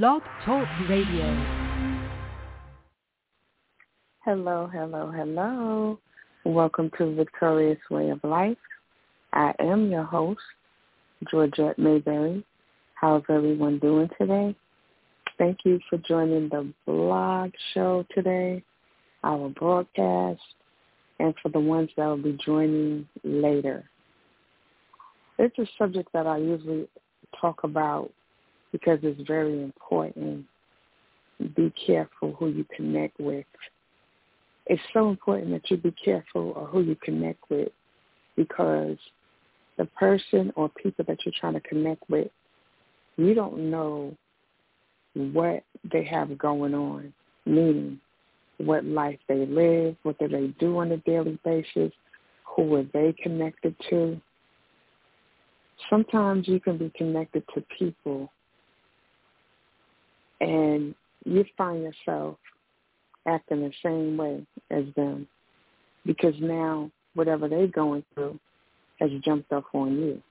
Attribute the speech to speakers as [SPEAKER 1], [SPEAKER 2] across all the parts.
[SPEAKER 1] Blog Talk Radio.
[SPEAKER 2] Hello, hello, hello. Welcome to Victorious Way of Life. I am your host, Georgette Mayberry. How's everyone doing today? Thank you for joining the blog show today, our broadcast, and for the ones that will be joining later. It's a subject that I usually talk about because it's very important. Be careful who you connect with. It's so important that you be careful of who you connect with because the person or people that you're trying to connect with, you don't know what they have going on, meaning what life they live, what do they do on a daily basis, who are they connected to. Sometimes you can be connected to people and you find yourself acting the same way as them because now whatever they're going through has jumped up on you.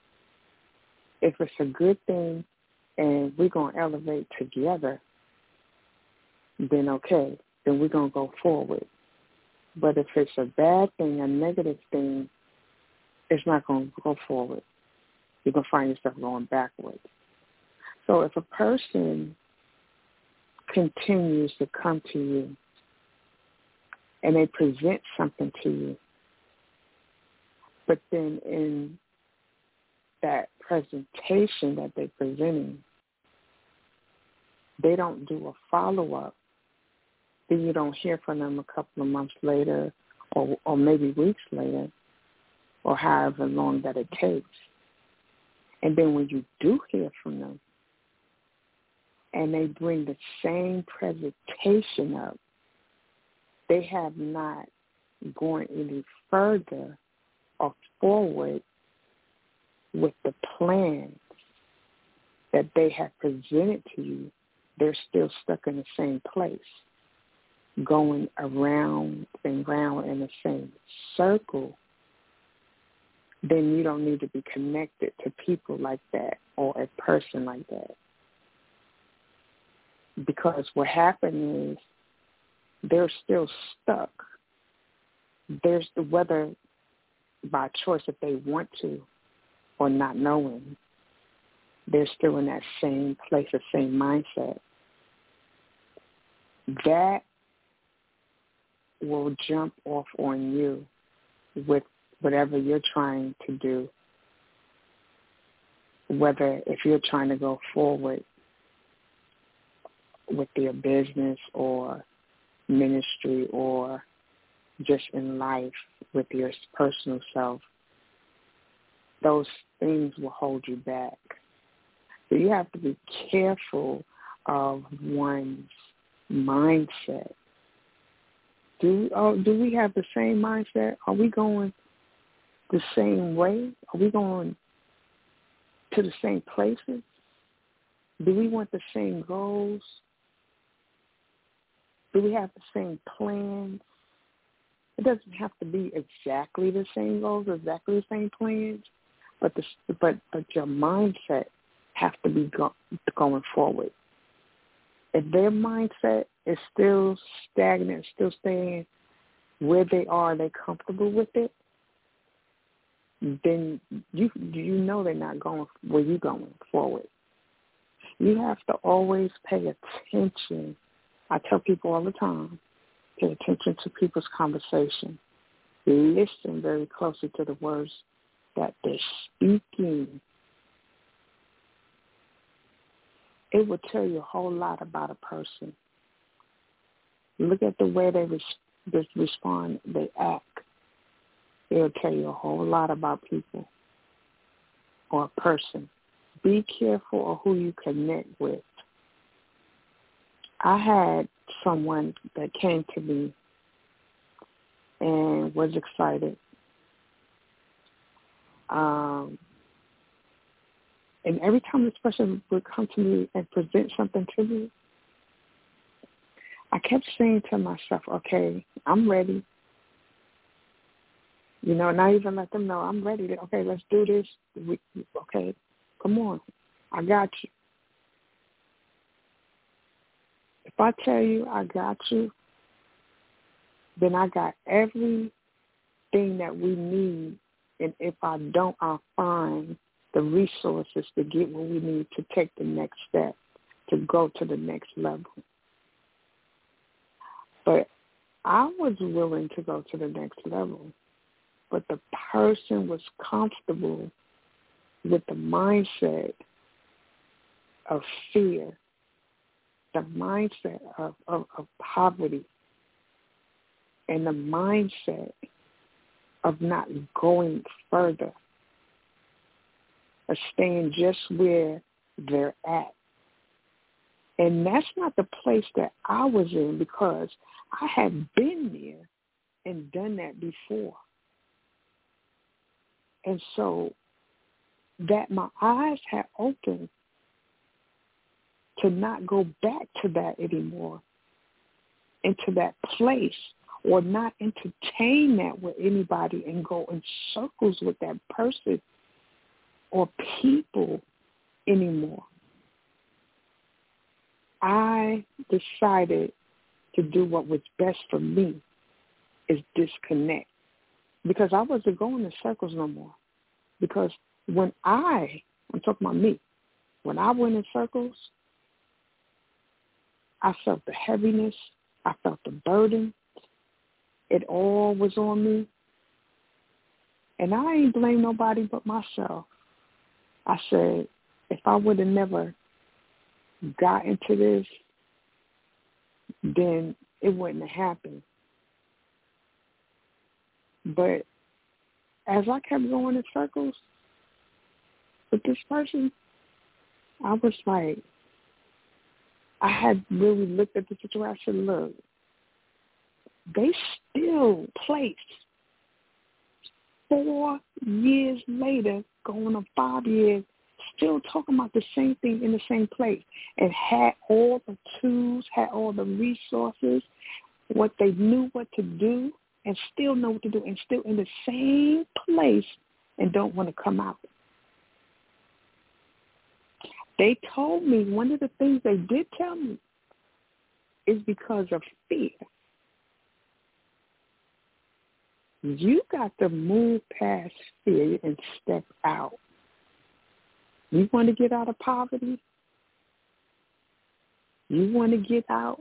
[SPEAKER 2] If it's a good thing and we're going to elevate together, then okay, then we're going to go forward. But if it's a bad thing, a negative thing, it's not going to go forward. You're going to find yourself going backwards. So if a person continues to come to you. And they present something to you, but then in that presentation that they're presenting, they don't do a follow-up, then you don't hear from them a couple of months later or, or maybe weeks later or however long that it takes. And then when you do hear from them, and they bring the same presentation up, they have not gone any further or forward with the plans that they have presented to you. They're still stuck in the same place, going around and round in the same circle. Then you don't need to be connected to people like that or a person like that because what happened is they're still stuck. There's the whether by choice if they want to or not knowing, they're still in that same place, the same mindset. That will jump off on you with whatever you're trying to do, whether if you're trying to go forward with their business or ministry or just in life with your personal self, those things will hold you back. So you have to be careful of one's mindset. Do oh, do we have the same mindset? Are we going the same way? Are we going to the same places? Do we want the same goals? Do we have the same plans? It doesn't have to be exactly the same goals, exactly the same plans, but the but but your mindset have to be go, going forward. If their mindset is still stagnant, still staying where they are, they're comfortable with it, then you you know they're not going where you're going forward. You have to always pay attention I tell people all the time, pay attention to people's conversation. Listen very closely to the words that they're speaking. It will tell you a whole lot about a person. Look at the way they res- respond, they act. It'll tell you a whole lot about people or a person. Be careful of who you connect with. I had someone that came to me and was excited. Um, and every time this person would come to me and present something to me, I kept saying to myself, okay, I'm ready. You know, not even let them know I'm ready. To, okay, let's do this. We, okay, come on. I got you. If I tell you I got you, then I got everything that we need. And if I don't, I'll find the resources to get what we need to take the next step, to go to the next level. But I was willing to go to the next level, but the person was comfortable with the mindset of fear, the mindset of, of, of poverty, and the mindset of not going further, of staying just where they're at. And that's not the place that I was in because I had been there and done that before. And so that my eyes had opened to not go back to that anymore, into that place, or not entertain that with anybody and go in circles with that person or people anymore. I decided to do what was best for me is disconnect because I wasn't going in circles no more. Because when I, I'm talking about me, when I went in circles, I felt the heaviness. I felt the burden. It all was on me. And I ain't blame nobody but myself. I said, if I would have never got into this, then it wouldn't have happened. But as I kept going in circles with this person, I was like, I had really looked at the situation. Look, they still placed four years later, going on five years, still talking about the same thing in the same place and had all the tools, had all the resources, what they knew what to do and still know what to do and still in the same place and don't want to come out. They told me one of the things they did tell me is because of fear. You got to move past fear and step out. You want to get out of poverty? You want to get out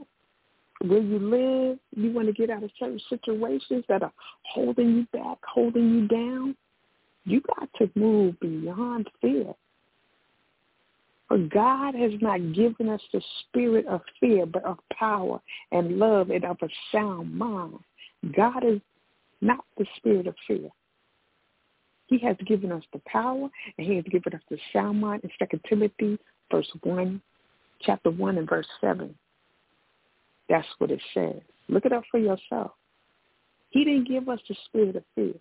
[SPEAKER 2] where you live? You want to get out of certain situations that are holding you back, holding you down? You got to move beyond fear. For God has not given us the spirit of fear, but of power and love and of a sound mind. God is not the spirit of fear. He has given us the power and he has given us the sound mind in 2 Timothy verse 1, chapter 1 and verse 7. That's what it says. Look it up for yourself. He didn't give us the spirit of fear.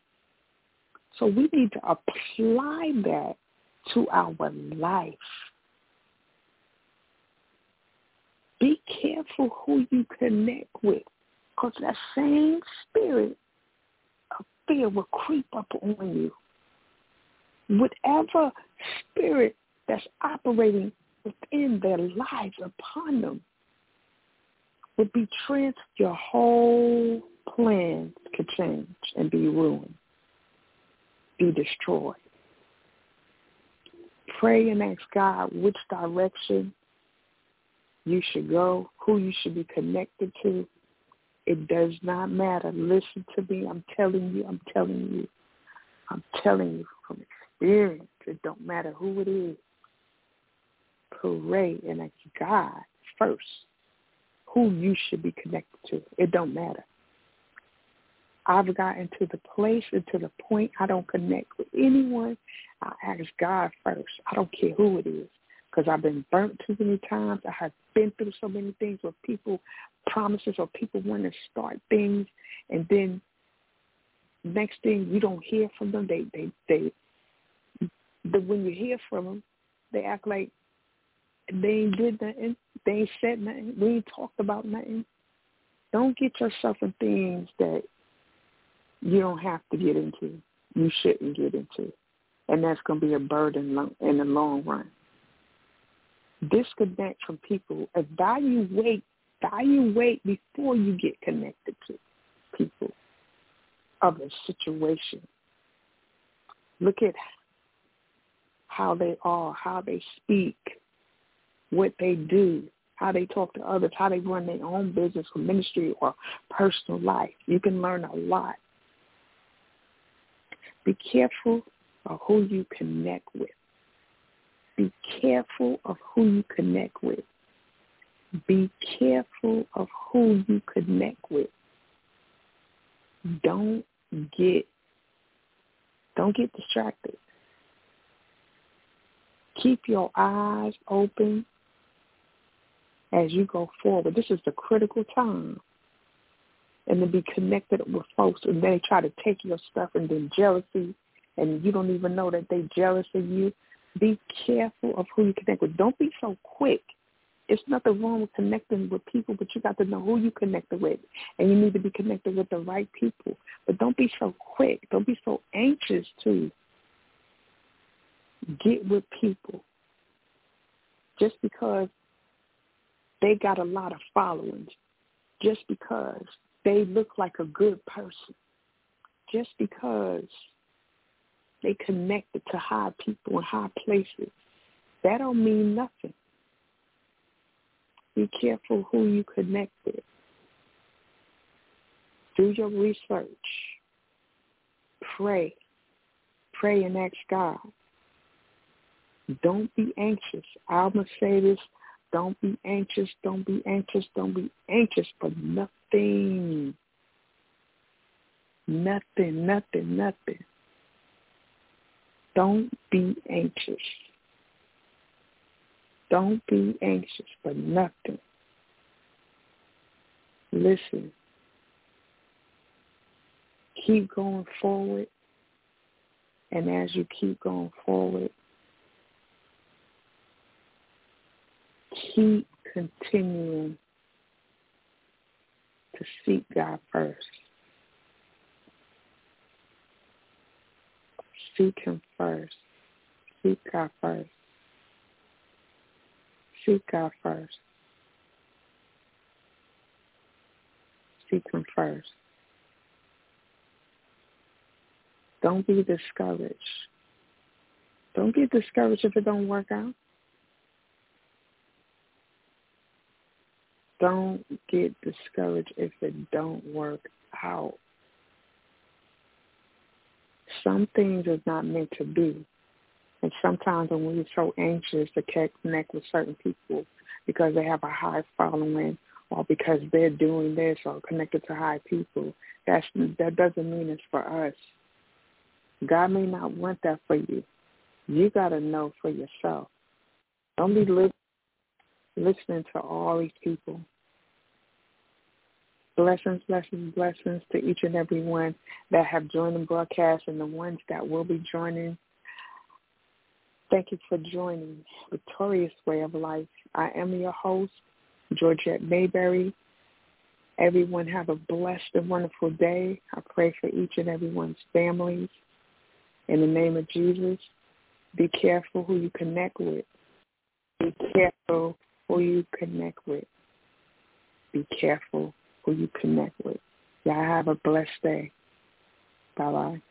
[SPEAKER 2] So we need to apply that to our life. Be careful who you connect with because that same spirit of fear will creep up on you whatever spirit that's operating within their lives upon them would be trans your whole plans could change and be ruined, be destroyed. Pray and ask God which direction you should go, who you should be connected to. It does not matter. Listen to me. I'm telling you. I'm telling you. I'm telling you from experience. It don't matter who it is. Pray and ask God first who you should be connected to. It don't matter. I've gotten to the place and to the point I don't connect with anyone. I ask God first. I don't care who it is because I've been burnt too many times. I have been through so many things where people promises or people want to start things and then next thing you don't hear from them. They they they but when you hear from them, they act like they ain't did nothing. They ain't said nothing. We ain't talked about nothing. Don't get yourself in things that you don't have to get into. You shouldn't get into. And that's going to be a burden in the long run. Disconnect from people. Evaluate evaluate before you get connected to people of a situation. Look at how they are, how they speak, what they do, how they talk to others, how they run their own business or ministry or personal life. You can learn a lot. Be careful of who you connect with. Be careful of who you connect with. Be careful of who you connect with. Don't get don't get distracted. Keep your eyes open as you go forward. This is the critical time. And to be connected with folks and they try to take your stuff and then jealousy and you don't even know that they jealous of you. Be careful of who you connect with. Don't be so quick. It's nothing wrong with connecting with people, but you got to know who you connected with. And you need to be connected with the right people. But don't be so quick. Don't be so anxious to get with people just because they got a lot of followings, just because they look like a good person, just because they connected to high people and high places. That don't mean nothing. Be careful who you connect with. Do your research. Pray. Pray and ask God. Don't be anxious. I'm going to say this. Don't be anxious. Don't be anxious. Don't be anxious for nothing. Nothing, nothing, nothing. Don't be anxious. Don't be anxious for nothing. Listen. Keep going forward. And as you keep going forward, keep continuing to seek God first. Seek him first. Seek God first. Seek God first. Seek him first. Don't be discouraged. Don't get discouraged if it don't work out. Don't get discouraged if it don't work out. Some things is not meant to be. And sometimes when we're so anxious to connect with certain people because they have a high following or because they're doing this or connected to high people, that's that doesn't mean it's for us. God may not want that for you. You got to know for yourself. Don't be li- listening to all these people. Blessings, blessings, blessings to each and every one that have joined the broadcast and the ones that will be joining. Thank you for joining Victorious Way of Life. I am your host, Georgette Mayberry. Everyone have a blessed and wonderful day. I pray for each and everyone's families. In the name of Jesus, be careful who you connect with. Be careful who you connect with. Be careful you connect with. Y'all have a blessed day. Bye-bye.